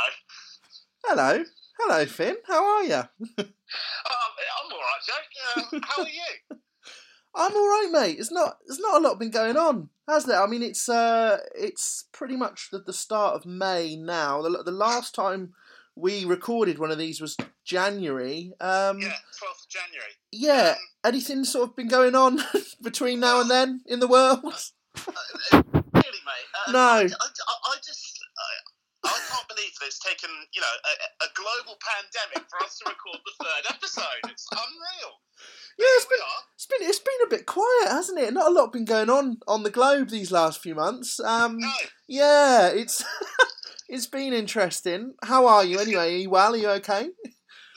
Hello. Hello. Hello, Finn. How are you? Oh, I'm all right, Jake. Uh, how are you? I'm all right, mate. It's not. There's not a lot been going on, has there? I mean, it's uh, it's pretty much the, the start of May now. The, the last time we recorded one of these was January. Um, Yeah, 12th of January. yeah. Anything sort of been going on between now and then in the world? Really, mate? Uh, No. I, I, I just. I, I can't believe that it's taken, you know, a, a global pandemic for us to record the third episode. It's unreal. Yeah, it's been it's been it's been a bit quiet, hasn't it? Not a lot been going on on the globe these last few months. Um, No, yeah, it's it's been interesting. How are you anyway? Are you well? Are you okay?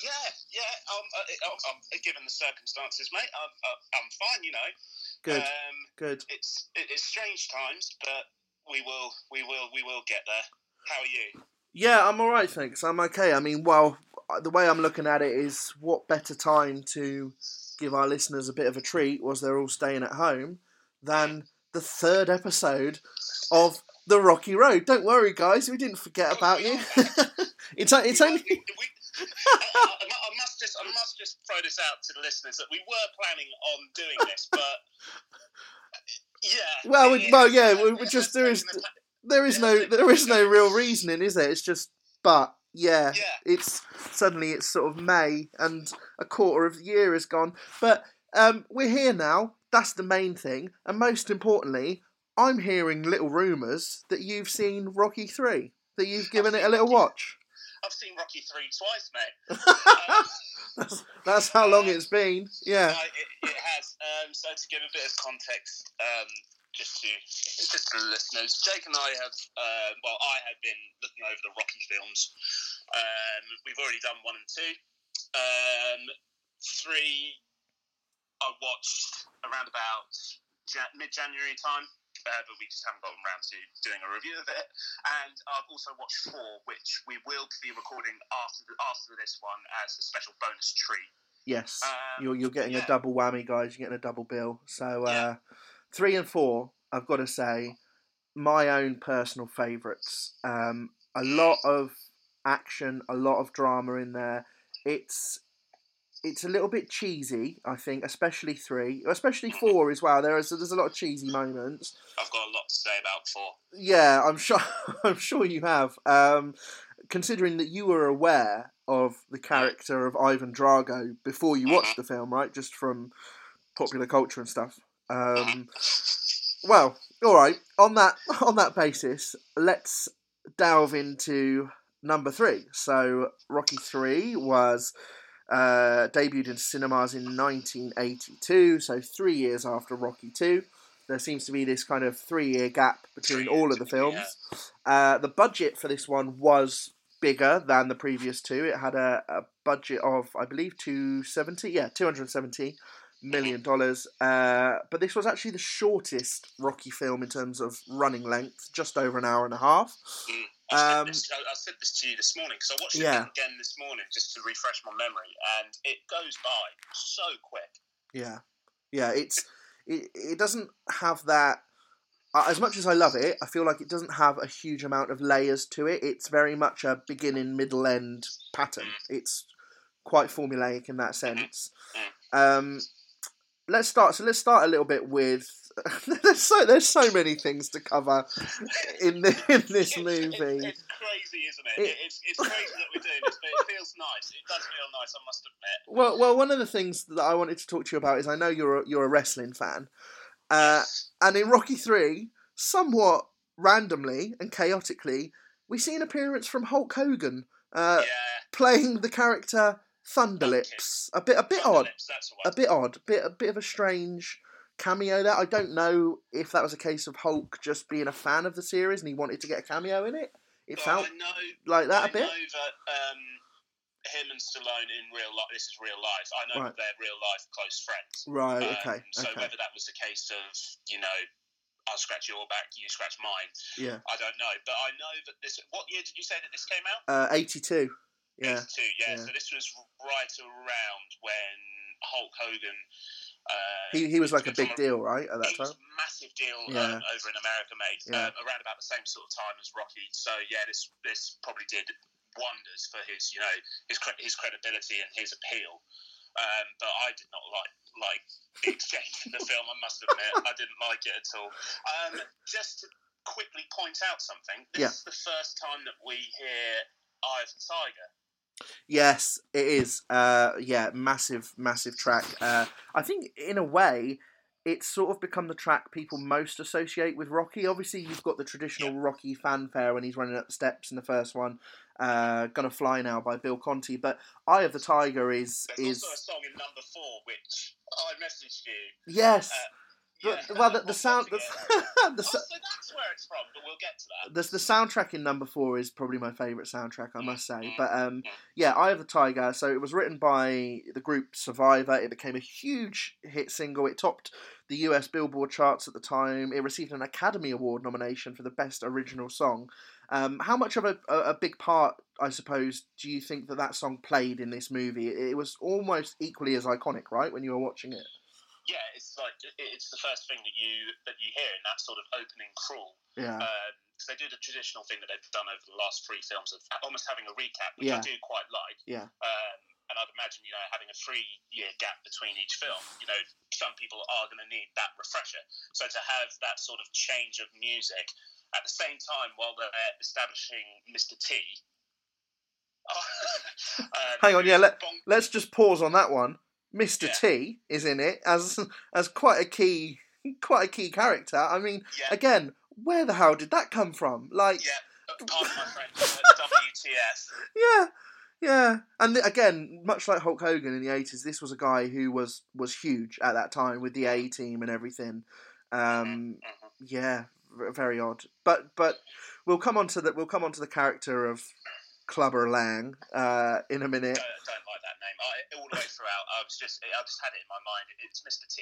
yeah, yeah. Um, uh, um, um, given the circumstances, mate, I'm, uh, I'm fine. You know, Good, Um, good. it's it's strange times, but we will, we will, we will get there. How are you? Yeah, I'm all right, thanks. I'm okay. I mean, well, the way I'm looking at it is, what better time to give our listeners a bit of a treat was they're all staying at home than the third episode of the Rocky Road. Don't worry, guys, we didn't forget about you. it's it's only I, must just, I must just throw this out to the listeners that we were planning on doing this, but yeah. Well, we- well, yeah, we- it just- there is- taken a- there is no there is no real reasoning, is there? It's just but yeah, Yeah. it's suddenly it's sort of May and a quarter of the year is gone. But um, we're here now. That's the main thing, and most importantly, I'm hearing little rumours that you've seen Rocky Three, that you've given it a little watch. I've seen Rocky three twice, mate. Um, that's, that's how long it's been. Yeah, No, it, it has. Um, so to give a bit of context, um, just to just to the listeners, Jake and I have, uh, well, I have been looking over the Rocky films. Um, we've already done one and two. Um, three, I watched around about ja- mid-January time. Uh, but we just haven't gotten around to doing a review of it. And I've also watched four, which we will be recording after the, after this one as a special bonus treat. yes, Um, you're you're getting a double whammy, guys. You're getting a double bill. So uh, Yeah. Three and four, I've got to say, my own personal favourites. Um, a lot of action, a lot of drama in there. It's it's a little bit cheesy, I think, especially three, especially four as well. There is there's a lot of cheesy moments. I've got a lot to say about four. Yeah, I'm sure. I'm sure you have. Um, considering that you were aware of the character of Ivan Drago before you watched the film, right? Just from popular culture and stuff. Um, well, all right. On that on that basis, let's delve into number three. So, Rocky Three was uh, debuted in cinemas in 1982. So, three years after Rocky Two. There seems to be this kind of three-year gap between all of the films. Uh, the budget for this one was bigger than the previous two. It had a, a budget of, I believe, two seventy. Yeah, two hundred seventy million dollars. Uh, but this was actually the shortest Rocky film in terms of running length, just over an hour and a half. I said, Um, this, I, I said this to you this morning because I watched Yeah. it again this morning just to refresh my memory, and it goes by so quick. Yeah, yeah. It's it, it doesn't have that. As much as I love it, I feel like it doesn't have a huge amount of layers to it. It's very much a beginning, middle, end pattern. It's quite formulaic in that sense. Um, let's start. So let's start a little bit with. there's so there's so many things to cover in the, in this movie. It's, it's crazy, isn't it? It- it's, it's crazy that we're doing this, but it feels nice. It does feel nice, I must admit. Well, well, one of the things that I wanted to talk to you about is I know you're a, you're a wrestling fan, uh, and in Rocky Three, somewhat randomly and chaotically, we see an appearance from Hulk Hogan uh, yeah. playing the character Thunderlips. A bit, a bit odd, That's a bit odd, bit, a bit of a strange cameo there. I don't know if that was a case of Hulk just being a fan of the series and he wanted to get a cameo in it. It Well, felt I know, like that I a bit. know that um, him and Stallone in real life. This is real life. I know Right. that they're real life close friends. Right. Um, Okay. So Okay. whether that was a case of you know, I'll scratch your back, you scratch mine. Yeah. I don't know, but I know that this. What year did you say that this came out? Uh, Eighty-two. Yeah. 82, yeah. yeah. So this was right around when Hulk Hogan Uh, He he was like a big deal, right, at that he was time. a massive deal Yeah. um, over in America, mate. Yeah. Um, around about the same sort of time as Rocky. So yeah, this this probably did wonders for his you know his his credibility and his appeal. Um, but I did not like like the exchange in the film. I must admit, I didn't like it at all. Um, just to quickly point out something, this Yeah. is the first time that we hear Eye of the Tiger. Yes, it is. Uh, yeah, massive, massive track. Uh, I think in a way, it's sort of become the track people most associate with Rocky. Obviously, you've got the traditional Rocky fanfare when he's running up the steps in the first one. Uh, Gonna Fly Now by Bill Conti, but Eye of the Tiger is There's is also a song in number four which I messaged you. yes. Uh, But, yeah, well, the, the sound, the, the, sa- so that's where it's from, but we'll get to that. the, the soundtrack in number four is probably my favourite soundtrack, I must say. Mm, But um, mm. yeah, Eye of the Tiger. So it was written by the group Survivor. It became a huge hit single. It topped the US Billboard charts at the time. It received an Academy Award nomination for the Best Original Song. Um, how much of a, a, big part, I suppose, do you think that that song played in this movie? It, it was almost equally as iconic, right, when you were watching it? Yeah, it's like it's the first thing that you that you hear in that sort of opening crawl. Yeah. Because they do the traditional thing that they've done over the last three films of almost having a recap, which Yeah. I do quite like. Yeah. Um, and I'd imagine, you know, having a three-year gap between each film, you know, some people are going to need that refresher. So to have that sort of change of music at the same time while they're establishing Mr. T. um, Hang on, yeah, let- bonk- Let's just pause on that one. Mr. Yeah. T is in it as as quite a key quite a key character. I mean, yeah, again, where the hell did that come from? Like, yeah. Pardon my French. uh, WTF? yeah, yeah. And th- again, much like Hulk Hogan in the eighties, this was a guy who was was huge at that time with the A team and everything. Um, Mhm. yeah, very odd. But but we'll come on to the we'll come on to the character of Clubber Lang uh, in a minute. Don't, don't like that name. I, all the way throughout, I was just, I just had it in my mind. It's Mr. T.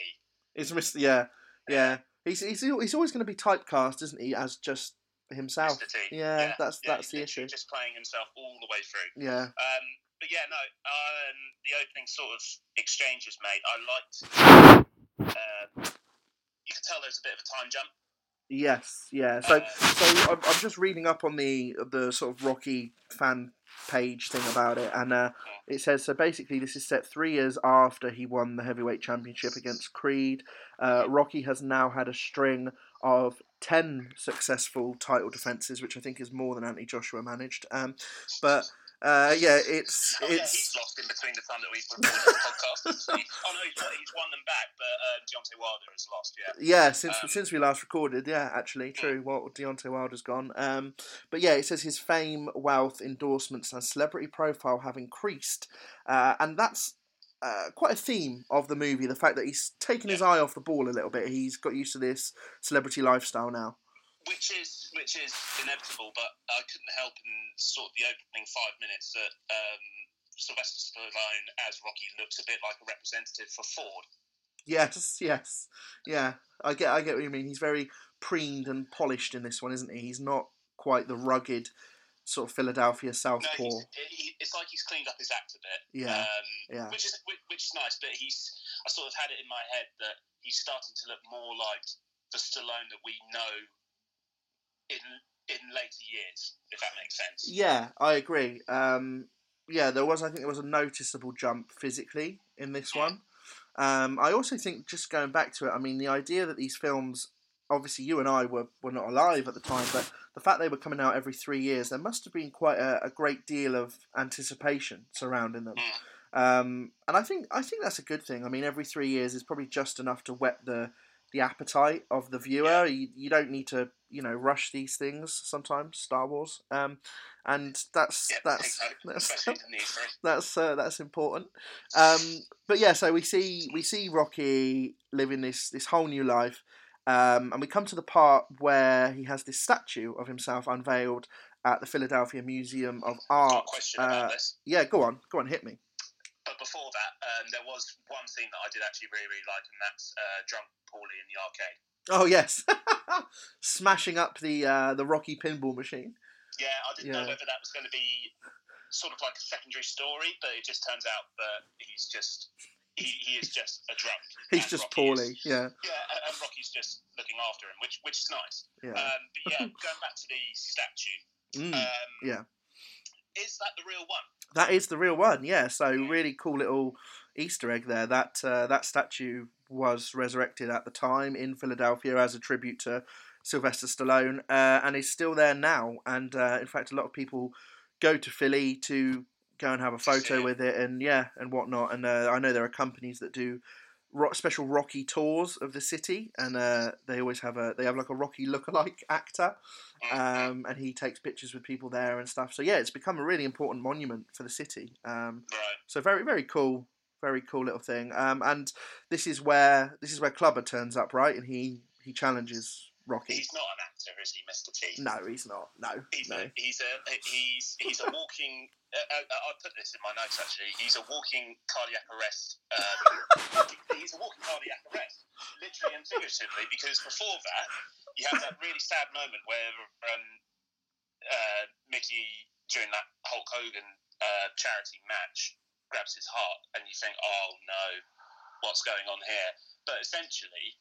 It's Mr. Yeah, yeah. He's he's he's always going to be typecast, isn't he, as just himself? Mr. T. Yeah, that's yeah, that's the issue. Just playing himself all the way through. Yeah, Um, but yeah, no. Um, the opening sort of exchanges, mate. I liked. Um, you could tell there's a bit of a time jump. Yes, yeah. So so I'm, I'm just reading up on the the sort of Rocky fan page thing about it, and uh, it says so. Basically, this is set three years after he won the heavyweight championship against Creed. Uh, Rocky has now had a string of ten successful title defenses, which I think is more than Anthony Joshua managed. Um, but uh, yeah, it's Oh, yeah, it's he's lost in between the time that we've recorded the podcast. He- oh no, he's, he's won them back, but uh, Deontay Wilder has lost. Yeah. Yeah, since Um, since we last recorded, yeah, actually, true. Well, Deontay Wilder's gone. Um, but yeah, it says his fame, wealth, endorsements, and celebrity profile have increased, uh, and that's uh, quite a theme of the movie. The fact that he's taken his eye off the ball a little bit. He's got used to this celebrity lifestyle now. Which is which is inevitable. But I couldn't help in sort of the opening five minutes that um, Sylvester Stallone as Rocky looks a bit like a representative for Ford. Yes, yes, yeah. I get, I get what you mean. He's very preened and polished in this one, isn't he? He's not quite the rugged sort of Philadelphia No, southpaw. he's, he, it's like he's cleaned up his act a bit. Yeah, um, yeah. which is which, which is nice. But he's I sort of had it in my head that he's starting to look more like the Stallone that we know in in later years, if that makes sense. Yeah, I agree. Um, yeah, there was. I think there was a noticeable jump physically in this one. Um, I also think, just going back to it, I mean, the idea that these films, obviously, you and I were, were not alive at the time, but the fact they were coming out every three years, there must have been quite a, a great deal of anticipation surrounding them. Um, and I think I think that's a good thing. I mean, every three years is probably just enough to whet the the appetite of the viewer. You, you don't need to you know rush these things sometimes. Star Wars, um, and that's Yeah, that's that's especially the need for it. that's uh, that's important. Um, but yeah, so we see we see Rocky living this this whole new life, um, and we come to the part where he has this statue of himself unveiled at the Philadelphia Museum of Art. question Uh, about this. yeah, go on, go on, hit me. But before that, um, there was one scene that I did actually really, really like, and that's uh, Drunk Paulie in the arcade. Oh yes, smashing up the uh, the Rocky pinball machine. Yeah, I didn't Yeah. know whether that was going to be sort of like a secondary story, but it just turns out that he's just he, he is just a drunk. He's just Rocky poorly. Is, yeah. Yeah, and Rocky's just looking after him, which which is nice. Yeah. Um, but yeah, going back to the statue. Mm, Um, yeah. Is that the real one? That is the real one. Yeah. So really cool little Easter egg there. That uh, that statue was resurrected at the time in Philadelphia as a tribute to Sylvester Stallone, uh, and is still there now. And uh, in fact, a lot of people go to Philly to go and have a photo with it, and yeah, and whatnot. And uh, I know there are companies that do rock, special Rocky tours of the city, and uh, they always have a they have like a Rocky lookalike actor, Mm, um, and he takes pictures with people there and stuff. So yeah, it's become a really important monument for the city. Um, so very very cool, very cool little thing. Um, and this is where this is where Clubber turns up, right? And he he challenges Rocky. He's not an actor, is he, Mr. T? No, he's not. No, He's no. a he's a he's he's a walking. Uh, uh, I put this in my notes actually. He's a walking cardiac arrest. Um, he's a walking cardiac arrest, literally and figuratively. Because before that, you have that really sad moment where um, uh, Mickey during that Hulk Hogan uh, charity match grabs his heart, and you think, oh no, what's going on here? But essentially.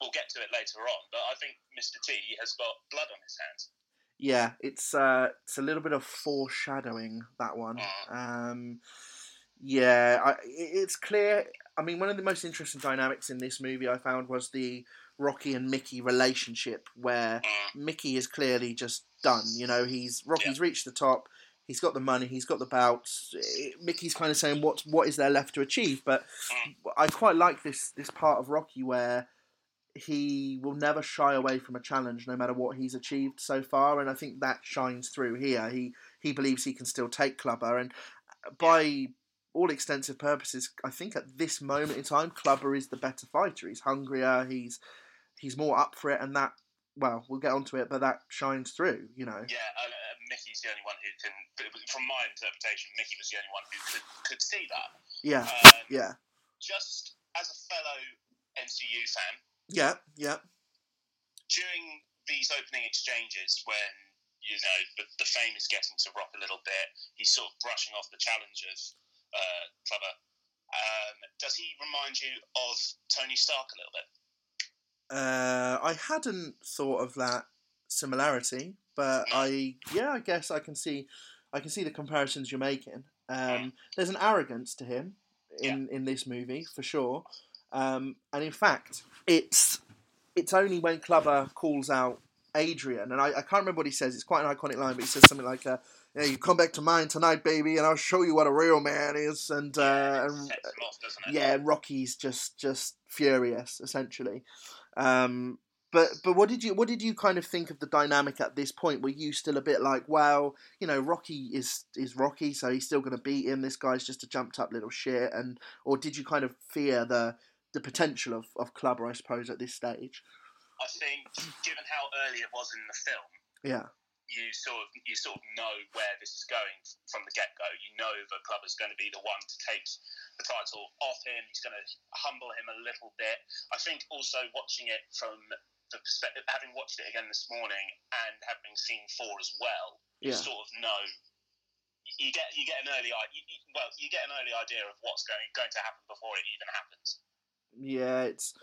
We'll get to it later on, but I think Mr. T has got blood on his hands. Yeah, it's uh, it's a little bit of foreshadowing that one. Mm. Um, yeah, I, it's clear. I mean, one of the most interesting dynamics in this movie I found was the Rocky and Mickey relationship, where Mm. Mickey is clearly just done. You know, he's Rocky's reached the top. He's got the money. He's got the bouts. Eh, Mickey's kind of saying, "What what is there left to achieve?" But I quite like this this part of Rocky where he will never shy away from a challenge, no matter what he's achieved so far. And I think that shines through here. He he believes he can still take Clubber, and by all extensive purposes, I think at this moment in time, Clubber is the better fighter. He's hungrier. He's he's more up for it, and that well, we'll get onto it, but that shines through. You know. Yeah, Mickey's the only one who can. From my interpretation, Mickey was the only one who could, could see that. Yeah. Um, Yeah. Just as a fellow MCU fan, Yeah. Yeah. during these opening exchanges, when you know the, the fame is getting to Rock a little bit, he's sort of brushing off the challenge of uh, Clubber. Um, does he remind you of Tony Stark a little bit? Uh, I hadn't thought of that similarity, but I yeah, I guess I can see I can see the comparisons you're making. Um, there's an arrogance to him in, in this movie for sure, um, and in fact, it's it's only when Clubber calls out Adrian, and I, I can't remember what he says. It's quite an iconic line, but he says something like, uh, "Yeah, you come back to mine tonight, baby, and I'll show you what a real man is." And Yeah, uh, it and sets him off, doesn't it? yeah, Rocky's just just furious essentially. Um, but but what did you what did you kind of think of the dynamic at this point? Were you still a bit like, well, you know, Rocky is is Rocky, so he's still going to beat him. This guy's just a jumped up little shit, and or did you kind of fear the the potential of of Clubber, I suppose, at this stage? I think, given how early it was in the film, Yeah, you sort of you sort of know where this is going from the get go. You know that Clubber's going to be the one to take the title off him. He's going to humble him a little bit. I think also watching it from the perspective, having watched it again this morning and having seen four as well, you sort of know. You get you get an early you, you- well you get an early idea of what's going going to happen before it even happens. yeah. It's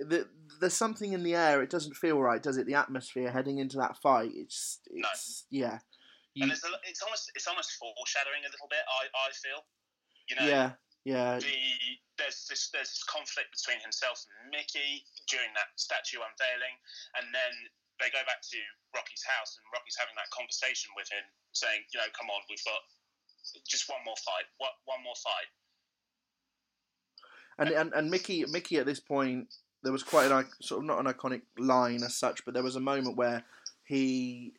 the, there's something in the air. It doesn't feel right, does it? The atmosphere heading into that fight. It's No. it's yeah. You, And a, it's almost it's almost foreshadowing a little bit. I, I feel, you know, yeah, yeah, the there's this there's this conflict between himself and Mickey during that statue unveiling, and then they go back to Rocky's house, and Rocky's having that conversation with him, saying, you know, come on, we've got just one more fight, what one more fight. and and, and Mickey Mickey at this point there was quite an sort of not an iconic line as such, but there was a moment where he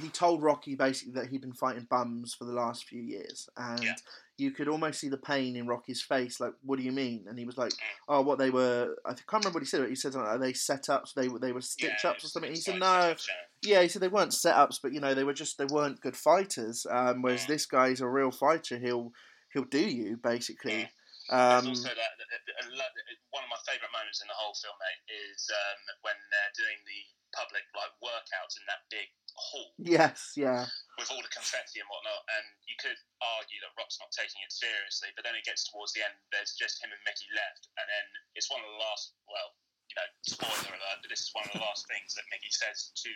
he told Rocky basically that he'd been fighting bums for the last few years, and Yeah. You could almost see the pain in Rocky's face. Like, what do you mean? And he was like, "Oh, what they were? I can't remember what he said. but He said, "Are they setups? They were they were stitch Yeah, ups or something?" He said, "No, yeah." He said they weren't setups, but you know they were just they weren't good fighters. Um, whereas Mm. this guy's a real fighter. He'll he'll do you basically. There's Um, also that, that- that- that- one of my favourite moments in the whole film, mate, is um, when they're doing the public like workouts in that big hall Yes, yeah, with all the confetti and whatnot. And you could argue that Rock's not taking it seriously, but then it gets towards the end. There's just him and Mickey left, and then it's one of the last. Well, you know, spoiler alert, but this is one of the last things that Mickey says to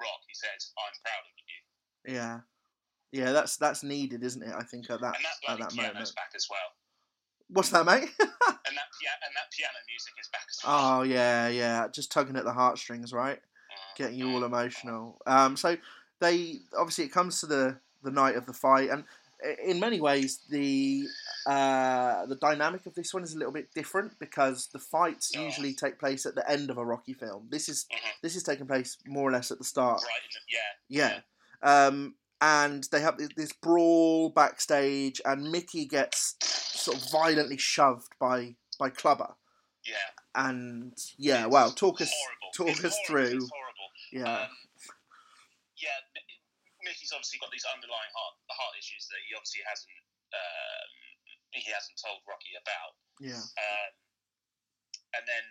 Rock. He says, "I'm proud of you," yeah, yeah. That's that's needed, isn't it? I think at that and that at that moment. back as well. What's that, mate? And that pia- and that piano music is back as well. oh yeah, yeah. Just tugging at the heartstrings, right? Mm, Getting you all emotional. Um, so they obviously it comes to the the night of the fight, and in many ways the uh, the dynamic of this one is a little bit different because the fights Oh. usually take place at the end of a Rocky film. This is Mhm. this is taking place more or less at the start. Right, in the, yeah, Yeah. Um, and they have this brawl backstage, and Mickey gets sort of violently shoved by by Clubber. yeah. And yeah, It's wow, talk us horrible. talk It's us horrible. through. It's horrible. Yeah, Um, yeah, Mickey's obviously got these underlying heart heart issues that he obviously hasn't um, he hasn't told Rocky about. yeah, Um, and then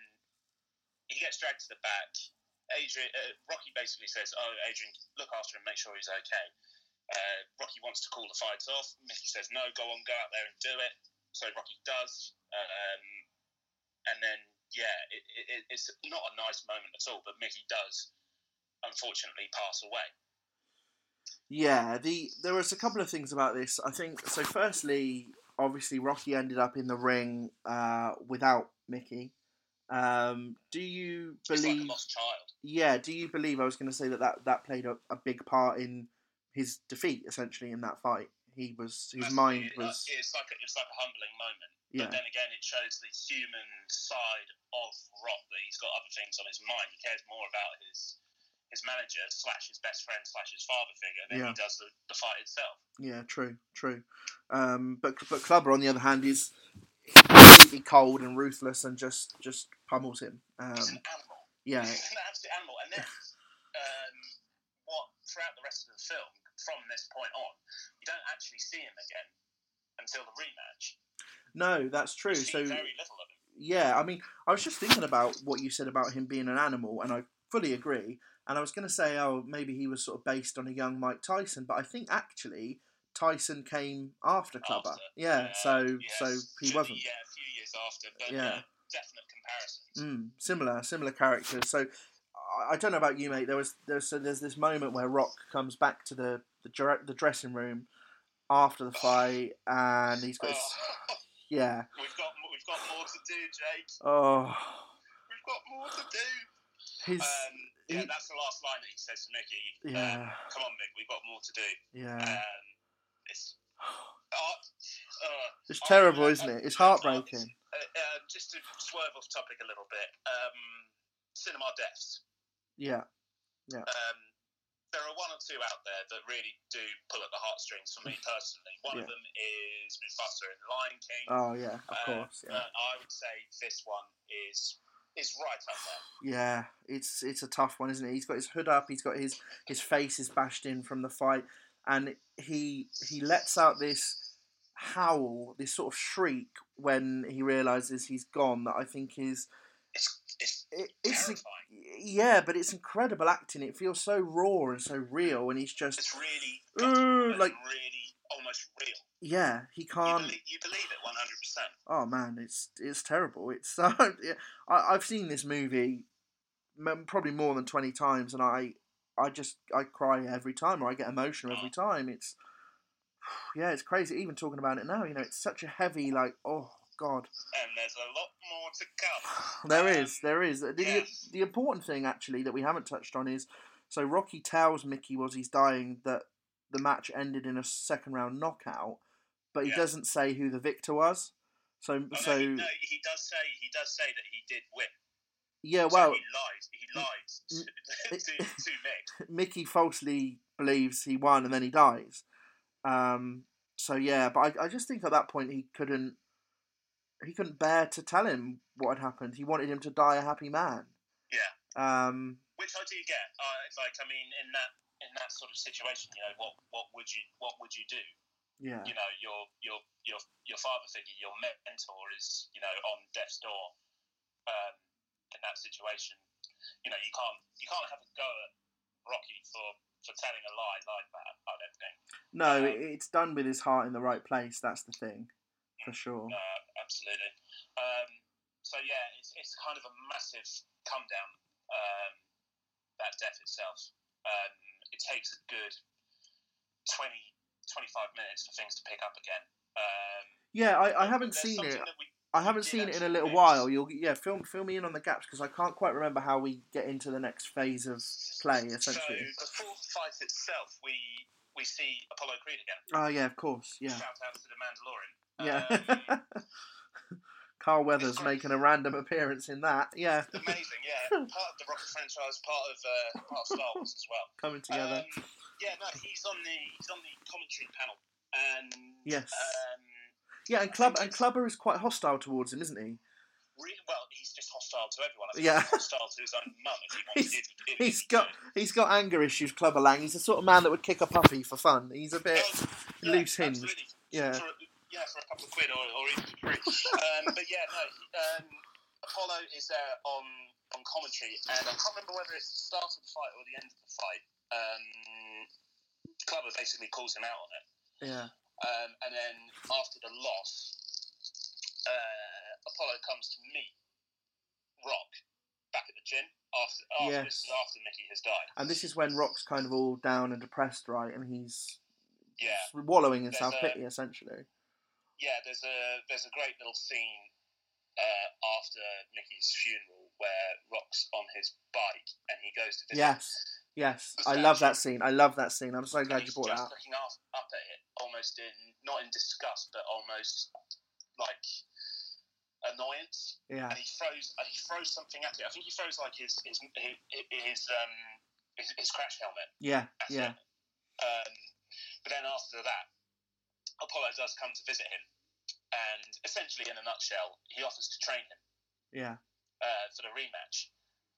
he gets dragged to the back. Adrian, uh, Rocky basically says, "Oh, Adrian, look after him, make sure he's okay." Uh, Rocky wants to call the fights off. Mickey says, "No, go on, go out there and do it." So Rocky does, um, and then yeah, it, it, it's not a nice moment at all. But Mickey does, unfortunately, pass away. yeah. The there was a couple of things about this. I think so. Firstly, obviously, Rocky ended up in the ring uh, without Mickey. Um, do you like believe? a lost child. Yeah, do you believe? I was going to say that that, that played a, a big part in his defeat, essentially, in that fight. He was his That's- mind it- was It's like a, it's like a humbling moment. yeah But then again, it shows the human side of Rock that he's got other things on his mind. He cares more about his his manager slash his best friend slash his father figure than Yeah. he does the, the fight itself. yeah true true. Um, but but Clubber on the other hand is completely cold and ruthless and just just pummels him. He's Um, an animal. yeah, He's an absolute animal. And then um, what throughout the rest of the film, from this point on, you don't actually see him again until the rematch. no, that's true. So very little of him. yeah, I mean, I was just thinking about what you said about him being an animal, and I fully agree. And I was going to say, oh, maybe he was sort of based on a young Mike Tyson, but I think actually Tyson came after Clubber. After, Yeah, Uh, so yes, so he should wasn't. Yeah, a few years after, but Yeah. uh, definite comparisons. Mm, similar, similar characters. So I- don't know about you, mate. There was there's so there's this moment where Rock comes back to the the, the dressing room after the fight, and he's got his, Oh, yeah. we've got we've got more to do, Jake. Oh, We've got more to do. his Um, yeah, he- that's the last line that he says to Mickey. Yeah. Um, Come on, Mick, we've got more to do. yeah. Um, it's uh, uh, It's terrible, I- isn't it? It's heartbreaking. Uh, uh, just to swerve off topic a little bit, um, cinema deaths. Yeah, Yeah. Um, there are one or two out there that really do pull at the heartstrings for me personally. One Yeah. of them is Mufasa in Lion King. oh yeah, of Uh, course. Yeah, I would say this one is is right up there. yeah. It's it's a tough one, isn't it? He's got his hood up. He's got his his face is bashed in from the fight, and he he lets out this howl, this sort of shriek when he realizes he's gone. That I think is It's it's it, it's terrifying. yeah, but it's incredible acting. It feels so raw and so real, and he's just It's really like- really almost real. yeah, he can't. believe, you believe it one hundred percent. Oh man, it's it's terrible. It's uh, yeah, I, I've seen this movie probably more than twenty times, and I I just I cry every time, or I get emotional every time. It's yeah, it's crazy. Even talking about it now, you know, it's such a heavy like oh god. And there's a lot more to come. There Um, is, there is. The, yes. the important thing actually that we haven't touched on is so Rocky tells Mickey was he's dying that the match ended in a second round knockout, but he Yeah. doesn't say who the victor was. So Oh, so no, he, no, he does say he does say that he did win. yeah, So well. he lies. He lies to, to, to Mick. Mickey falsely believes he won and then he dies. Um, so yeah, but I, I just think at that point he couldn't he couldn't bear to tell him what had happened. He wanted him to die a happy man. Yeah. Um, Which I do you get. Uh, like, I mean, in that in that sort of situation, you know, what what would you what would you do? yeah. You know, your your your your father figure, your mentor is you know on death's door. Um, in that situation, you know, you can't you can't have a go at Rocky for for telling a lie like that. I don't think. No, Um, it's done with his heart in the right place. That's the thing, for sure. Uh, absolutely. Um, so yeah, it's it's kind of a massive come down. Um, that death itself. Um, it takes a good 20, 25 minutes for things to pick up again. Um, Yeah, I, I haven't seen it. we- I haven't seen it in a little while. You'll yeah, film fill me in on the gaps because I can't quite remember how we get into the next phase of play. Essentially. So before the fight itself, we we see Apollo Creed again. Oh yeah, of course. Yeah. Shout out to the Mandalorian. Yeah. Um, Carl Weathers making a random appearance in that. Yeah, amazing, yeah. Part of the Rocky franchise, part of uh, part of Star Wars as well. coming together. Um, yeah, no, he's on the he's on the commentary panel, and Yes. um, yeah, and Club and Clubber is quite hostile towards him, isn't he? really, well, he's just hostile to everyone. I think Yeah. he's hostile to his own mum he wants. He's- He's he got he's got anger issues. Clubber Lang. He's the sort of man that would kick a puppy for fun. He's a bit yeah, loose hinged. absolutely. Yeah. For, yeah, for a couple of quid or, or even for free. um, but yeah, no. Um, Apollo is there on on commentary, and I can't remember whether it's the start of the fight or the end of the fight. Um, Clubber basically calls him out on it, Yeah. um, and then after the loss, uh, Apollo comes to meet Rock back at the gym after after, Yes. this is after Mickey has died. And this is when Rock's kind of all down and depressed, right? And he's Yeah. wallowing in There's self pity essentially. Yeah, there's a there's a great little scene uh, after Mickey's funeral where Rock's on his bike and he goes to visit. Yes, yes. I love that scene. I love that scene. I'm so glad you brought that just up. looking up, up at it, almost in not in disgust, but almost like annoyance. Yeah, And he throws and he throws something at it. I think he throws like his his his, his um his, his crash helmet. yeah, yeah, it. Um, but then after that, Apollo does come to visit him, and essentially, in a nutshell, he offers to train him yeah. uh, for the rematch.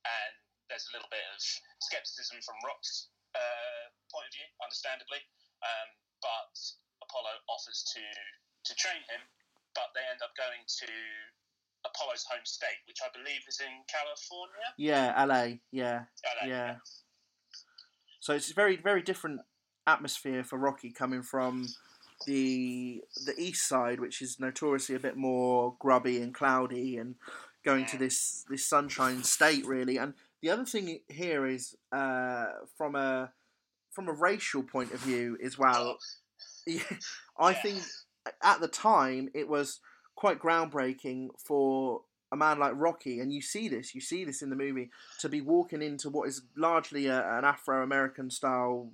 And there's a little bit of skepticism from Rock's uh, point of view, understandably. Um, but Apollo offers to to train him, but they end up going to Apollo's home state, which I believe is in California. Yeah, LA. Yeah. LA, Yeah. So it's a very, very different atmosphere for Rocky coming from the the east side, which is notoriously a bit more grubby and cloudy, and going to this this sunshine state really. And the other thing here is uh, from a from a racial point of view as well. I Yeah. think at the time it was quite groundbreaking for a man like Rocky, and you see this, you see this in the movie, to be walking into what is largely a, an Afro American style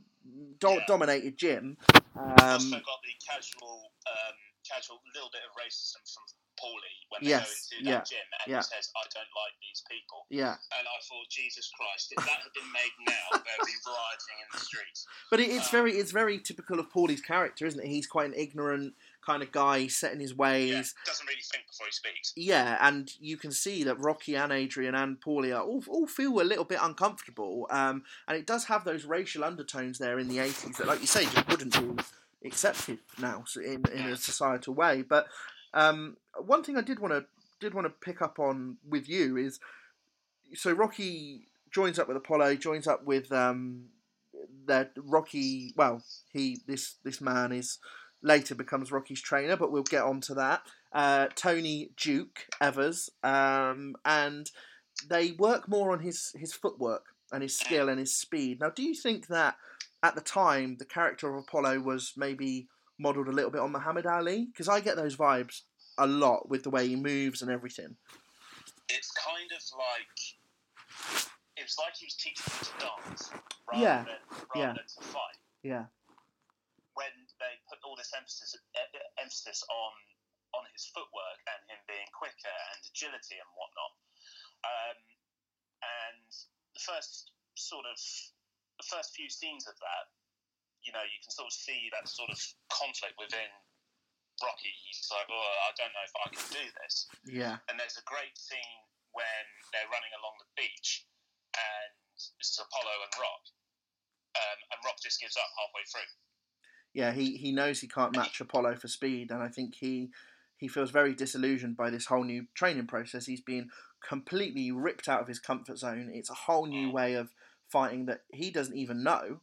do- Yeah. dominated gym. also Um, got the casual, um, casual little bit of racism from Paulie when Yes, they go into yeah, that gym and yeah. he says, "I don't like these people." yeah, And I thought, Jesus Christ, if that had been made now, they'd be rioting in the streets. but it, it's Um, very it's very typical of Paulie's character, isn't it? He's quite an ignorant kind of guy, set in his ways. Yeah, doesn't really think before he speaks. Yeah, and you can see that Rocky and Adrian and Paulie are all, all feel a little bit uncomfortable. Um, and it does have those racial undertones there in the 80s that, like you say, just wouldn't be accepted now in, in a societal way. But um, one thing I did want to did want to pick up on with you is so Rocky joins up with Apollo, joins up with um, that Rocky. Well, he this this man is later becomes Rocky's trainer, but we'll get on to that. Uh, Tony Duke Evers, um, and they work more on his his footwork and his skill and his speed. Now, do you think that at the time the character of Apollo was maybe modelled a little bit on Muhammad Ali? Because I get those vibes a lot with the way he moves and everything. It's kind of like it was like he was teaching them to dance rather Yeah, than rather yeah. than to fight. Yeah, When they put all this emphasis emphasis on on his footwork and him being quicker and agility and whatnot. Um, and the first sort of the first few scenes of that, you know, you can sort of see that sort of conflict within Rocky. He's like, "Oh, I don't know if I can do this." yeah, And there's a great scene when they're running along the beach, and this is Apollo and Rock, um, and Rock just gives up halfway through. Yeah. He he knows he can't match Apollo for speed, and I think he he feels very disillusioned by this whole new training process. He's been completely ripped out of his comfort zone. It's a whole new Mm. way of fighting that he doesn't even know.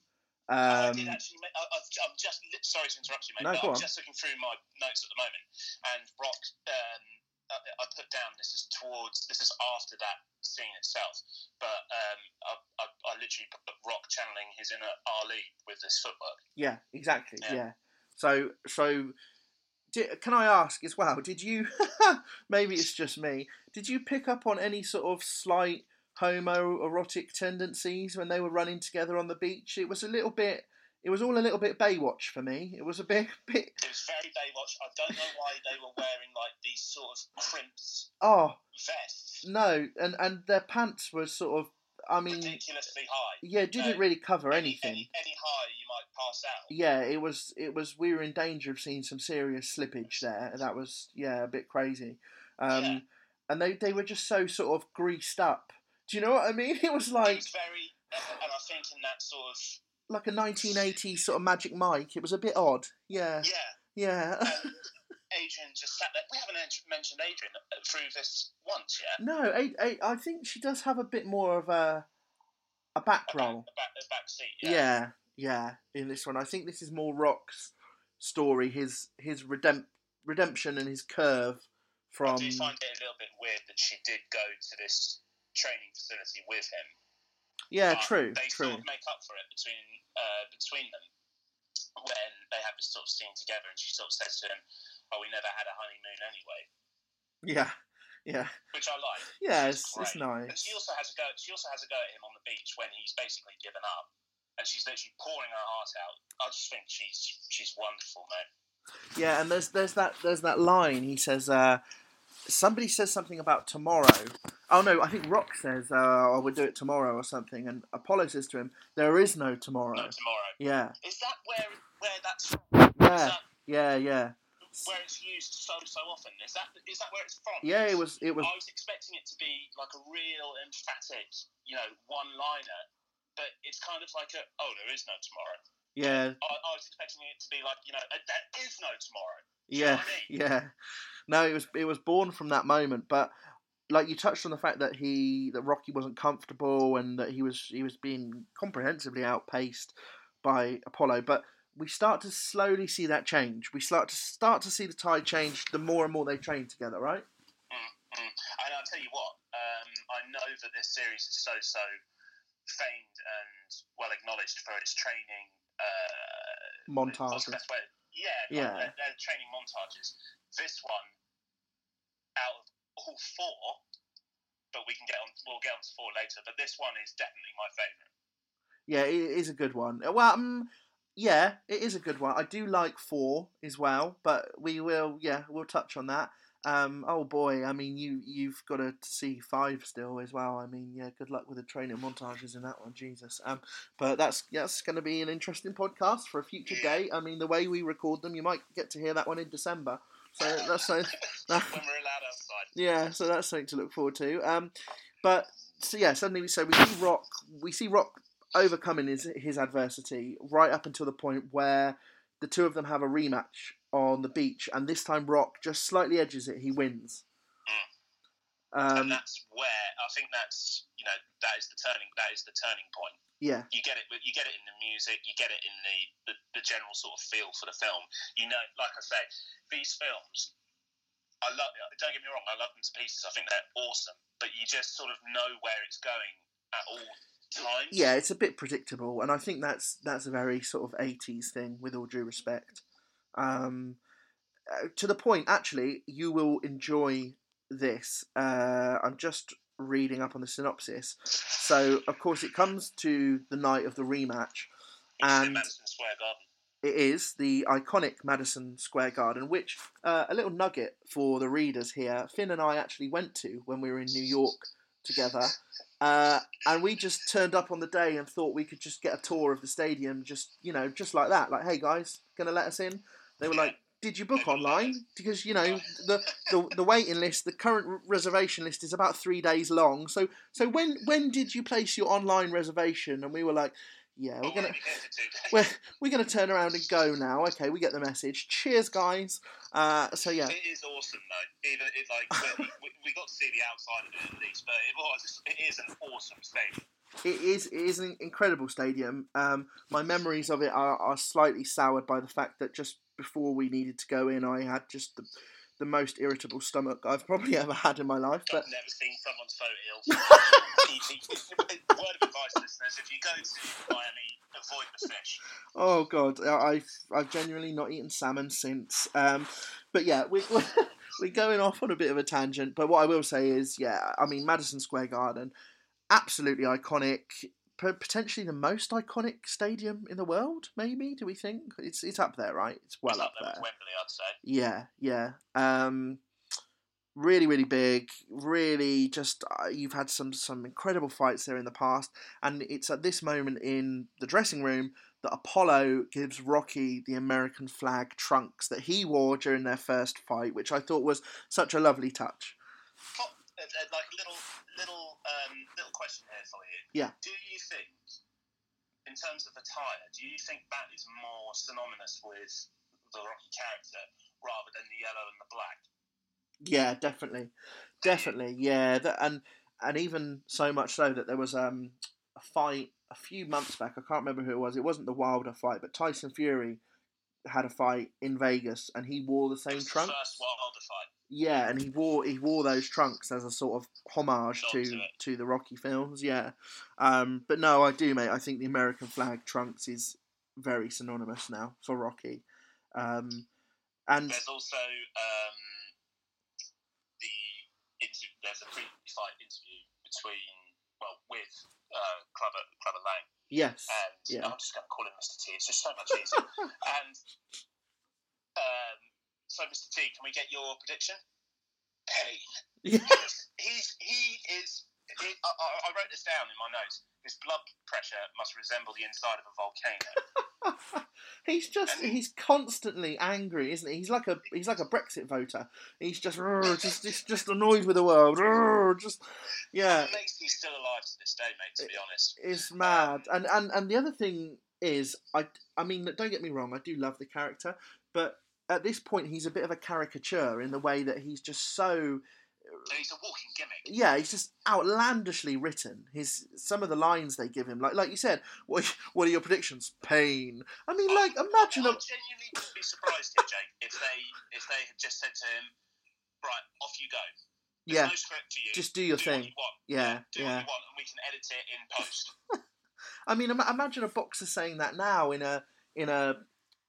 I Um, did actually. ma- I, I'm just sorry to interrupt you, mate. No, but I'm on. just looking through my notes at the moment, and Rock. Um, I, I put down this is towards. This is after that scene itself, but um, I, I, I literally put Rock channeling his inner Ali with this footwork. yeah, exactly. Yeah. Yeah. So so. Did, can I ask as well? Did you? maybe it's just me. Did you pick up on any sort of slight homoerotic tendencies when they were running together on the beach? It was a little bit. It was all a little bit Baywatch for me. It was a bit, bit. It was very Baywatch. I don't know why they were wearing like these sort of crimped Oh vests, no, and and their pants were sort of. I mean, ridiculously high. yeah, didn't no, really cover Any, anything. any, any higher, you might pass out. Yeah, it was. It was. We were in danger of seeing some serious slippage there. That was yeah, a bit crazy. Um, Yeah. and they they were just so sort of greased up. Do you know what I mean? It was like. It was very, and I think in that sort of like a 1980s sort of Magic Mike. It was a bit odd. Yeah, yeah. yeah. Um, Adrian just sat there. We haven't mentioned Adrian uh, through this once yet. no, I, I, I think she does have a bit more of a a back A back, role. a back, a back seat. Yeah. Yeah. yeah, In this one, I think this is more Rock's story, his his redemp- redemption and his curve I from. do find it a little bit weird that she did go to this training facility with him. Yeah, but true, They true. sort of make up for it between uh, between them when they have this sort of scene together, and she sort of says to him, "Oh, we never had a honeymoon anyway," Yeah, yeah, which I like. yeah. It's It's, great. And nice. she also has a go. She also has a go at him on the beach when he's basically given up, and she's literally pouring her heart out. I just think she's she's wonderful, man. Yeah, and there's there's that there's that line. He says, uh, somebody says something about tomorrow. Oh no, I think Rock says, uh, "I will do it tomorrow" or something, and Apollo says to him, "There is no tomorrow." No, tomorrow. Yeah, Is that where where that's from? Yeah, that yeah, yeah, where it's used so so often? Is that is that where it's from? yeah. It was it was I was expecting it to be like a real emphatic, you know, one liner, but it's kind of like a oh, there is no tomorrow. Yeah, I, I was expecting it to be like you know, there is no tomorrow. you know yeah, I mean? yeah. No, it was it was born from that moment, but like you touched on the fact that he that Rocky wasn't comfortable and that he was he was being comprehensively outpaced by Apollo, but we start to slowly see that change. We start to start to see the tide change the more and more they train together, right? Mm. And I'll tell you what, um, I know that this series is so so famed and well acknowledged for its training. Uh, Montages. the best way? Yeah, Yeah. They're training montages. This one, out of all four, but we can get on. We'll get on to four later. But this one is definitely my favourite. Yeah, it is a good one. Well, um, yeah, it is a good one. I do like four as well, but we will, yeah, we'll touch on that. Um, oh boy, I mean, you you've got to see five still as well. I mean, yeah, good luck with the training montages in that one, Jesus. Um, but that's that's going to be an interesting podcast for a future Yeah. day. I mean, the way we record them, you might get to hear that one in December. So that's so, when we're allowed outside. yeah, so that's something to look forward to. Um, but so yeah, suddenly we so we see Rock, we see Rock overcoming his his adversity right up until the point where the two of them have a rematch on the beach, and this time Rock just slightly edges it. He wins. and Um, that's where I think that's you know that is the turning that is the turning point. yeah, You get it, you get it in the music, you get it in the, the the general sort of feel for the film. You know, like I say, these films, I love. Don't get me wrong, I love them to pieces. I think they're awesome, but you just sort of know where it's going at all times. yeah, it's a bit predictable, and I think that's that's a very sort of eighties thing. With all due respect, um, uh, to the point actually, you will enjoy this. Uh, I'm just reading up on the synopsis. So, of course, it comes to the night of the rematch. And- Madison Square Garden. It is the iconic Madison Square Garden, which uh, a little nugget for the readers here. Finn and I actually went to when we were in New York together, uh, and we just turned up on the day and thought we could just get a tour of the stadium, just you know, just like that. Like, hey guys, gonna let us in? They were like, did you book online? Because you know the, the the waiting list, the current reservation list is about three days long. So so when when did you place your online reservation? And we were like, yeah, we're gonna only here for two days. we're we're gonna turn around and go now. Okay, we get the message. Cheers, guys. Uh, so yeah, It is awesome though. Even it like we, we, we got to see the outside of it at least, but it was it is an awesome stadium. it is it is an incredible stadium. Um, my memories of it are, are slightly soured by the fact that just before we needed to go in, I had just the, the most irritable stomach I've probably ever had in my life. But I've never seen someone so ill. Word of advice, listeners: if you go to Miami, avoid the fish. oh god, I've I've genuinely not eaten salmon since. Um, but yeah, we. We're, we're going off on a bit of a tangent, but what I will say is, yeah, I mean Madison Square Garden, absolutely iconic, potentially the most iconic stadium in the world. Maybe do we think it's it's up there, right? It's well It's up there there. with Wembley, I'd say. Yeah, yeah. Um, really, really big. Really, just uh, you've had some some incredible fights there in the past, and it's at this moment in the dressing room that Apollo gives Rocky the American flag trunks that he wore during their first fight, which I thought was such a lovely touch. Uh, uh, like a little little um, little question here for you. Yeah. Do you think, in terms of attire, do you think that is more synonymous with the Rocky character rather than the yellow and the black? Yeah, definitely, definitely. Yeah, that, and and even so much so that there was um a fight a few months back. I can't remember who it was. It wasn't the Wilder fight, but Tyson Fury had a fight in Vegas, and he wore the same was the trunks. first Wilder fight. Yeah, and he wore he wore those trunks as a sort of homage to to to the Rocky films. Yeah, um, but no, I do, mate. I think the American flag trunks is very synonymous now for Rocky. Um, and There's also um, the inter- there's a pre-fight interview between well with uh, Clubber Clubber Lang yes, and yeah. I'm just going to call him Mr. T. It's just so much easier. and um, so, Mr. T, can we get your prediction? Pain. Yeah. He's, he is. He, I, I- wrote this down in my notes. His blood pressure must resemble the inside of a volcano. he's just he's constantly angry, isn't he? He's like a he's like a Brexit voter. He's just just just, just annoyed with the world. Just yeah, It makes me still alive to this day, mate. To be honest. it's um, mad. And and and the other thing is, I I mean, don't get me wrong, I do love the character, but at this point, he's a bit of a caricature in the way that he's just so he's a walking gimmick. yeah, he's just outlandishly written. His some of the lines they give him, like like you said, what what are your predictions? Pain. I mean, like imagine I a genuinely wouldn't be surprised here, Jake, if they if they had just said to him, "Right, off you go. There's yeah, no script for you. just do your do thing. What you want. Yeah, do yeah. what you want, and we can edit it in post." I mean, ima- imagine a boxer saying that now in a in a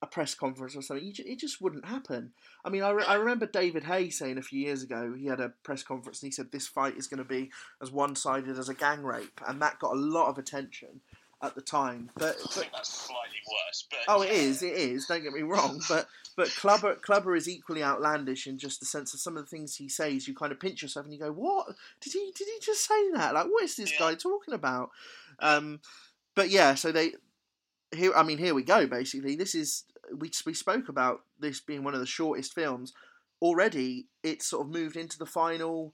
a press conference or something. It just wouldn't happen. I mean, I, re- I remember David Haye saying a few years ago he had a press conference and he said this fight is going to be as one sided as a gang rape, and that got a lot of attention at the time. But, I but think that's slightly worse, but oh, it is, it is. Don't get me wrong, but but Clubber Clubber is equally outlandish in just the sense of some of the things he says. You kind of pinch yourself and you go, "What did he did he just say that? Like, what is this Yeah. guy talking about?" Um, but yeah, so they here. I mean, here we go. Basically, this is we we spoke about this being one of the shortest films. Already, it's sort of moved into the final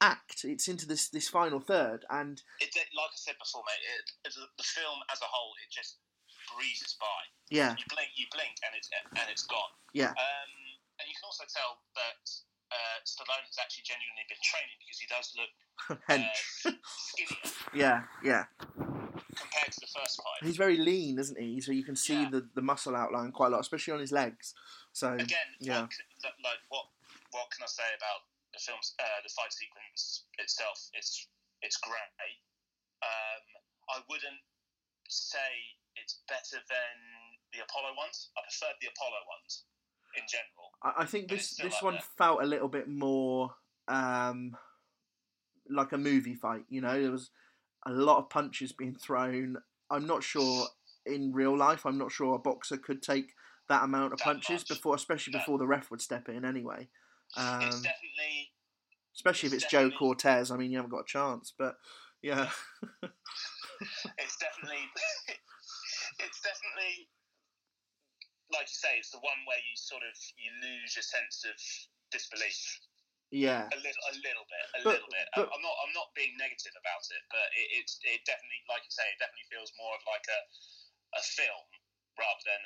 act. It's into this this final third, and It, like I said before, mate, it, the film as a whole it just breezes by. yeah, You blink, you blink, and it's and it's gone. yeah, Um, and you can also tell that uh, Stallone has actually genuinely been training because he does look uh, skinnier yeah, yeah. Compared to the first fight. He's very lean, isn't he? So you can see Yeah. the, the muscle outline quite a lot, especially on his legs. So Again, yeah. what, can- like what what can I say about the film's uh, the fight sequence itself? It's it's great. Um, I wouldn't say it's better than the Apollo ones. I preferred the Apollo ones in general. I, I think But this this up one there. felt a little bit more um, like a movie fight. You know, there was a lot of punches being thrown. I'm not sure in real life. I'm not sure a boxer could take that amount of That punches much. before, especially before the ref would step in. Anyway, it's um, definitely especially if it's it's Joe Cortez. I mean, you haven't got a chance. But yeah, it's definitely it's definitely like you say it's the one where you sort of you lose your sense of disbelief Yeah. A little, a little bit, a But- little bit. but- I'm not, I'm not being negative about it, but it, it's, it definitely, like you say, it definitely feels more of like a, a film rather than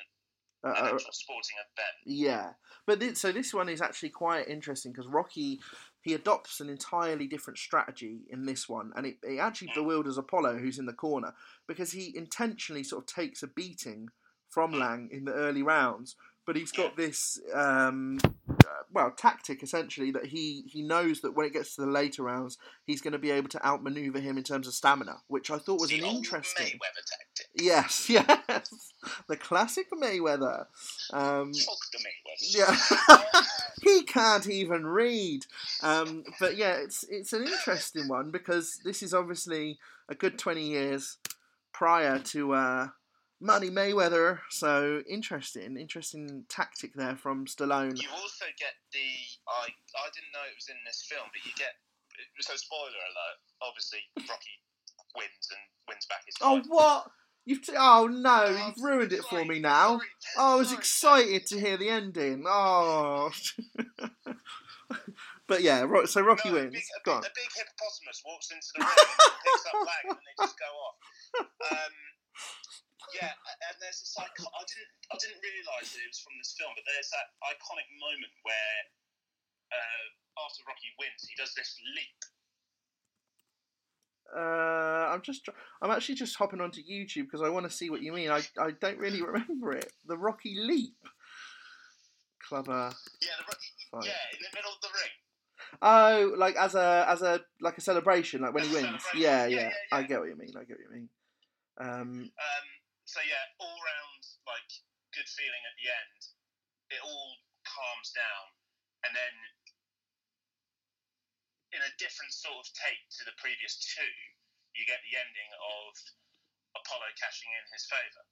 Uh, uh, sporting event. Yeah, but this, so this one is actually quite interesting because Rocky he adopts an entirely different strategy in this one, and it, it actually bewilders Apollo, who's in the corner, because he intentionally sort of takes a beating from Lang in the early rounds, but he's got this um, well tactic essentially that he he knows that when it gets to the later rounds, he's going to be able to outmaneuver him in terms of stamina, which I thought was the an interesting. Mayweather tactic. Yes, yes, the classic Mayweather. Um, Fuck the Mayweather. yeah, he can't even read. Um, but yeah, it's it's an interesting one because this is obviously a good twenty years prior to uh, Money Mayweather. So interesting, interesting tactic there from Stallone. You also get the I I didn't know it was in this film, but you get so spoiler alert. Obviously, Rocky wins and wins back his. Oh what? You've t- oh no, Oh, you've ruined it for me now. sorry, Oh, I was sorry. excited to hear the ending. Oh. but yeah, so Rocky No, a wins. big, a, big, a big hippopotamus walks into the ring and picks up Lang, and they just go off. Um, yeah, and there's this icon. I didn't, I didn't realise that it was from this film, but there's that iconic moment where uh, after Rocky wins, he does this leap. Uh, I'm just, I'm actually just hopping onto YouTube because I want to see what you mean. I, I don't really remember it. The Rocky Leap. Clubber. Yeah, the, Ro- Fight. yeah, in the middle of the ring. Oh, like as a as a like a celebration, like when he As a wins. Yeah, Yeah, yeah, yeah, I get what you mean. I get what you mean. Um, Um, so yeah, all round like good feeling at the end. It all calms down, and then in a different sort of take to the previous two, you get the ending of Apollo cashing in his favour,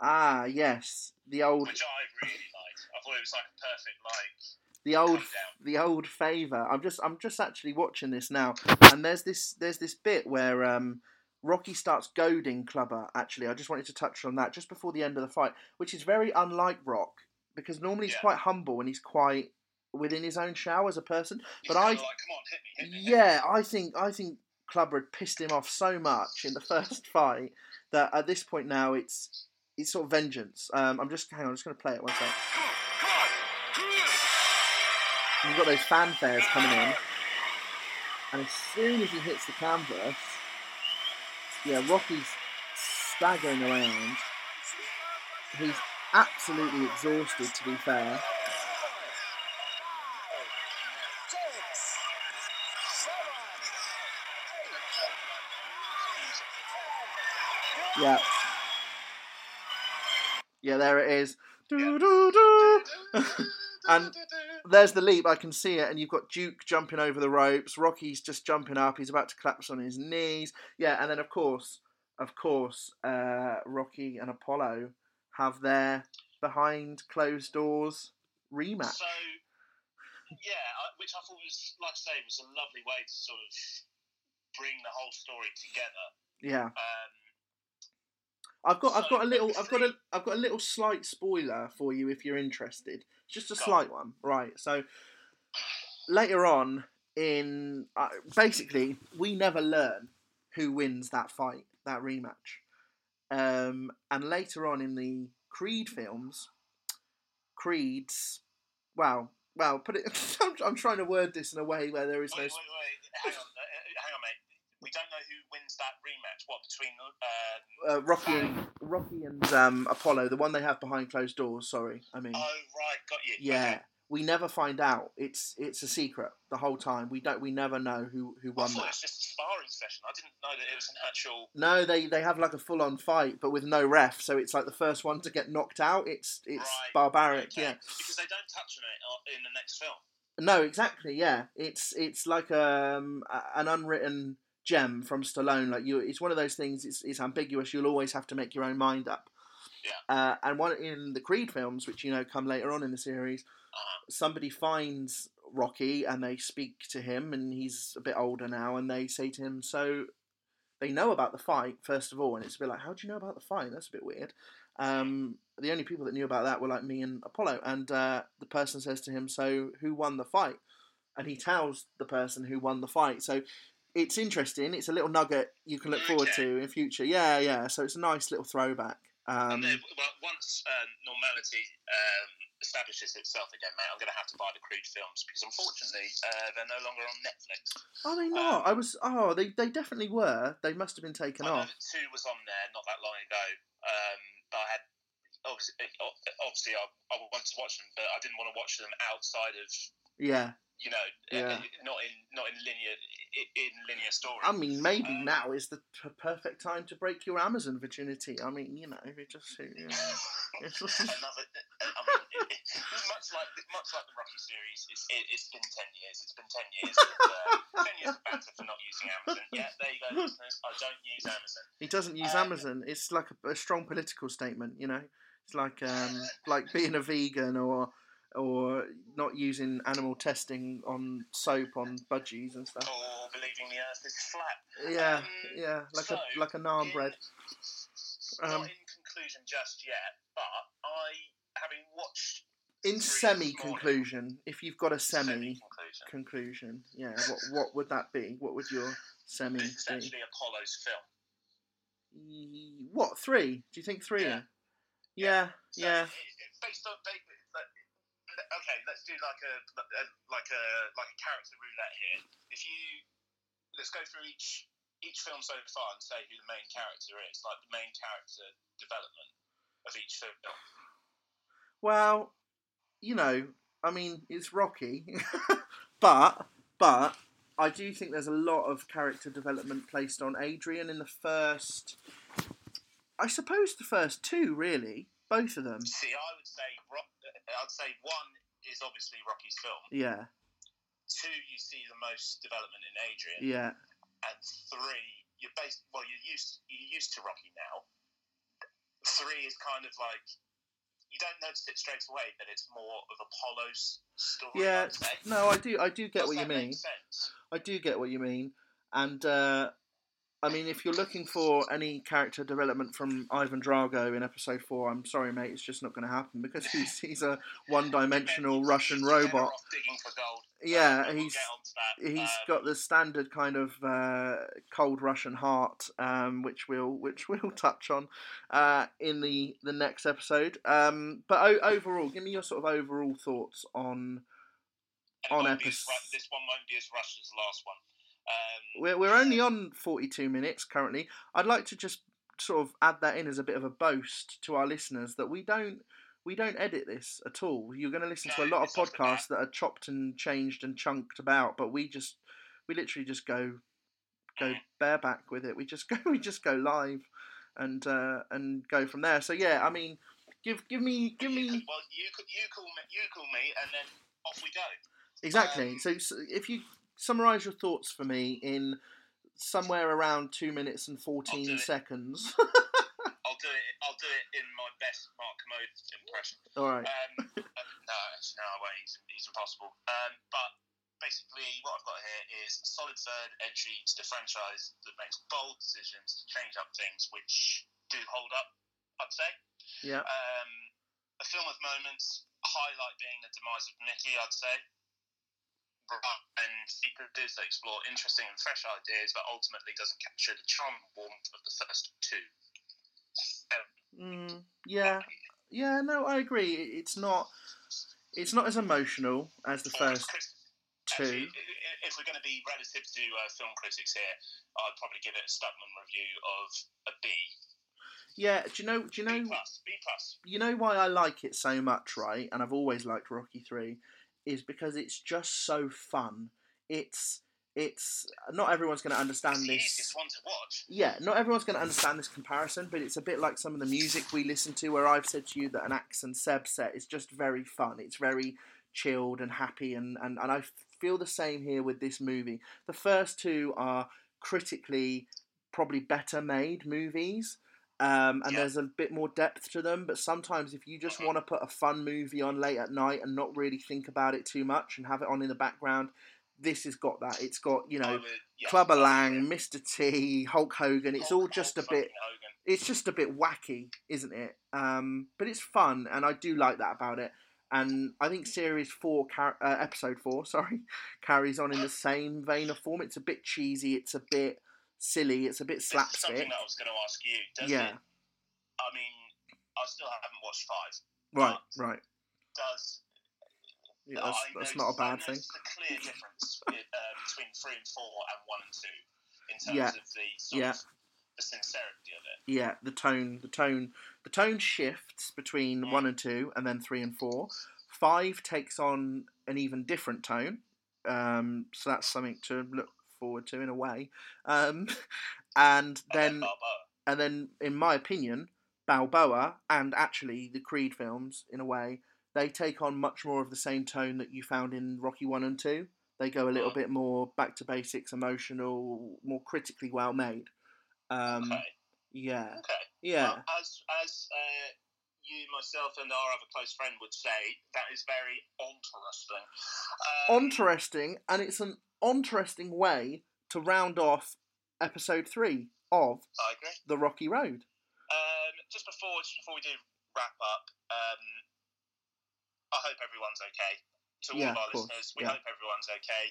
ah, yes, the old which I really liked. I thought it was like a perfect like the old the old favor. I'm just I'm just actually watching this now, and there's this there's this bit where um, Rocky starts goading Clubber. Actually, I just wanted to touch on that just before the end of the fight, which is very unlike Rock because normally he's Yeah. quite humble and he's quite within his own shell as a person. He's But I- like, come on, hit me, hit me. hit me." Yeah, I think I think Clubber had pissed him off so much in the first fight that at this point now it's it's sort of vengeance. Um, I'm just hang on, I'm just going to play it one second. You've got those fanfares coming in, and as soon as he hits the canvas, yeah, Rocky's staggering around. He's absolutely exhausted, to be fair. Yeah. Yeah, there it is. Doo, doo, doo. And There's the leap. I can see it, and you've got Duke jumping over the ropes. Rocky's just jumping up. He's about to collapse on his knees. Yeah, and then of course, of course, uh, Rocky and Apollo have their behind closed doors rematch. So, yeah, which I thought was, like I say, was a lovely way to sort of bring the whole story together. Yeah, Um, I've got, I've got a little, I've got a, I've got a little slight spoiler for you if you're interested. Just a slight one, right? So later on in, uh, basically, we never learn who wins that fight, that rematch. Um, and later on in the Creed films, Creed's, well, well, put it. I'm, I'm trying to word this in a way where there is no. wait, wait, hang on, uh, hang on, mate. We don't know who wins that rematch. What between? Um, Uh, Rocky and Rocky and um, Apollo, the one they have behind closed doors. Sorry, I mean. oh right, got you. Yeah, Okay. we never find out. It's it's a secret the whole time. We don't. We never know who who I won thought it that. was just a sparring session. I didn't know that it was an actual. No, they they have like a full on fight, but with no ref. So it's like the first one to get knocked out. It's it's Right, barbaric. Okay. Yeah. Because they don't touch on it uh, in the next film. No, exactly. Yeah, it's it's like um a- an unwritten gem from Stallone. Like you, it's one of those things. It's it's ambiguous. You'll always have to make your own mind up. Yeah. Uh, and one in the Creed films, which you know come later on in the series, Uh-huh. somebody finds Rocky and they speak to him, and he's a bit older now, and they say to him, "So they know about the fight first of all," and it's a bit like, "How do you know about the fight? That's a bit weird." Um, the only people that knew about that were like me and Apollo. And uh, the person says to him, "So who won the fight?" And he tells the person who won the fight. So it's interesting. It's a little nugget you can look forward to in future. Yeah, yeah. So it's a nice little throwback. Um, then, well, once um, normality um, establishes itself again, mate, I'm going to have to buy the Creed films because unfortunately uh, they're no longer on Netflix. are they not? I was. Oh, they they definitely were. They must have been taken I off. two was on there not that long ago. Um, but I had obviously, obviously I, I wanted to watch them, but I didn't want to watch them outside of Yeah. You know, Yeah. uh, not in not in linear i- in linear story. I mean, maybe Um, now is the p- perfect time to break your Amazon virginity. I mean, you know, it just. You know, it's just Another, I mean, it, it, much like much like the Rocky series, it's, it, it's been ten years. It's been ten years. And, uh, ten years of banter for not using Amazon. Yeah, there you go, listeners. I don't use Amazon. he doesn't use Um, Amazon. It's like a, a strong political statement, you know. It's like um, like being a vegan or or not using animal testing on soap on budgies and stuff. Or believing the Earth is flat. Yeah, Um, yeah, like so, a like a naan bread. Not Um, in conclusion just yet, but I, having watched In semi this morning- conclusion, if you've got a semi semi-conclusion, yeah, what what would that be? What would your semi is be? actually Apollo's film. What three? Do you think three? Yeah. Yeah, yeah. it- Based on, okay, let's do like a like a like a character roulette here. If you let's go through each each film so far and say who the main character is, like the main character development of each film. Well, you know, I mean, it's Rocky, but but I do think there's a lot of character development placed on Adrian in the first. I suppose the first two, really, both of them. See, I would say Rock, I'd say one is obviously Rocky's film. Yeah, Two, you see the most development in Adrian, yeah, and three, you're based. Well, you're used you're used to Rocky now. Three is kind of like you don't notice it straight away, but it's more of Apollo's story. yeah. No, I do, I do get Does what you mean. I do get what you mean, and uh, I mean, if you're looking for any character development from Ivan Drago in Episode Four, I'm sorry, mate, it's just not going to happen because he's he's a one-dimensional Russian robot. digging for gold. Yeah, he's get onto that. he's Um, got the standard kind of uh, cold Russian heart, um, which we'll which we'll touch on uh, in the the next episode. Um, but o- overall, give me your sort of overall thoughts on. on won't be as epis- ru- this one won't be as rushed as the last one. Um, We're we're only on forty two minutes currently. I'd like to just sort of add that in as a bit of a boast to our listeners that we don't. We don't edit this at all. You're going to listen to a lot of it's off the bat. podcasts that are chopped and changed and chunked about, but we just, we literally just go go bareback with it. We just go we just go live and uh, and go from there. So yeah, I mean, give give me give me Well, you you call me, you call me, and then off we go. exactly. um, So, so if you summarize your thoughts for me in somewhere around two minutes and do fourteen it. seconds. I'll do it. I'll do it in my best Mark Kermode impression. All right. Um, uh, no, actually, no, I won't. He's, he's impossible. Um, but basically, what I've got here is a solid third entry to the franchise that makes bold decisions to change up things which do hold up. I'd say. Yeah. Um, a film with moments, highlight being the demise of Nicky. I'd say. And sequences that explore interesting and fresh ideas, but ultimately doesn't capture the charm and warmth of the first two. Um, Mm, yeah. Yeah. No, I agree. It's not. It's not as emotional as the first two. Actually, if we're going to be relative to uh, film critics here, I'd probably give it a Stugman review of a B. Yeah. Do you know? Do you B know? plus. B plus. you know why I like it so much, right? And I've always liked Rocky Three, is because it's just so fun. It's it's not everyone's going to understand this. easiest one to watch. Yeah, not everyone's going to understand this comparison, but it's a bit like some of the music we listen to, where I've said to you that an Axe and Seb set is just very fun. It's very chilled and happy, and, and, and I feel the same here with this movie. The first two are critically probably better made movies. Um, and Yeah. there's a bit more depth to them, but sometimes if you just Mhm. want to put a fun movie on late at night and not really think about it too much and have it on in the background, this has got that. It's got, you know, would, yeah, Clubber Lang. Mr. T, Hulk Hogan. It's all Hulk- just a bit. Hogan. it's just a bit wacky, isn't it? Um, but it's fun, and I do like that about it. And I think series four, car- uh, episode four, sorry, carries on in the same vein of form. It's a bit cheesy. It's a bit silly. It's a bit is something slapstick. that I was going to ask you. Yeah. it? I mean, I still haven't watched five. Right, right. Does Yeah, that's, that's noticed- not a bad thing. a clear difference uh, between three and four and one and two in terms Yeah. of the sort Yeah. of the sincerity of it. Yeah, the tone, the tone, the tone shifts between Mm. one and two, and then three and four. Five takes on an even different tone, um, so that's something to look forward to in a way. Um, and then, and then, in my opinion, Balboa and actually the Creed films, in a way, they take on much more of the same tone that you found in Rocky One and Two. They go a little Mm. bit more back to basics, emotional, more critically well made. Um, okay. Yeah, Okay. yeah. Well, as as uh, you, myself, and our other close friend would say, that is very interesting. Um, interesting, and it's an interesting way to round off episode three of the Rocky Road. Um, just before just before we do wrap up, um, I hope everyone's okay. To all Yeah, of our course, listeners, we yeah. hope everyone's okay.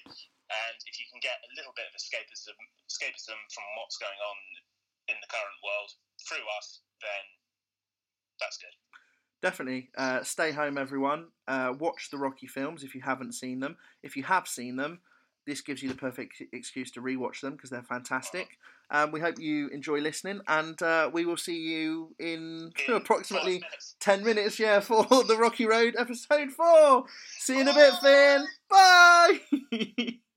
And if you can get a little bit of escapism, escapism from what's going on in the current world through us, then that's good. Definitely, uh, stay home, everyone. Uh, watch the Rocky films if you haven't seen them. If you have seen them, this gives you the perfect excuse to rewatch them because they're fantastic. Um, we hope you enjoy listening, and uh, we will see you in In approximately minutes. 10 minutes, yeah, for the Rocky Road episode 4. See you in a bit, Finn. Bye!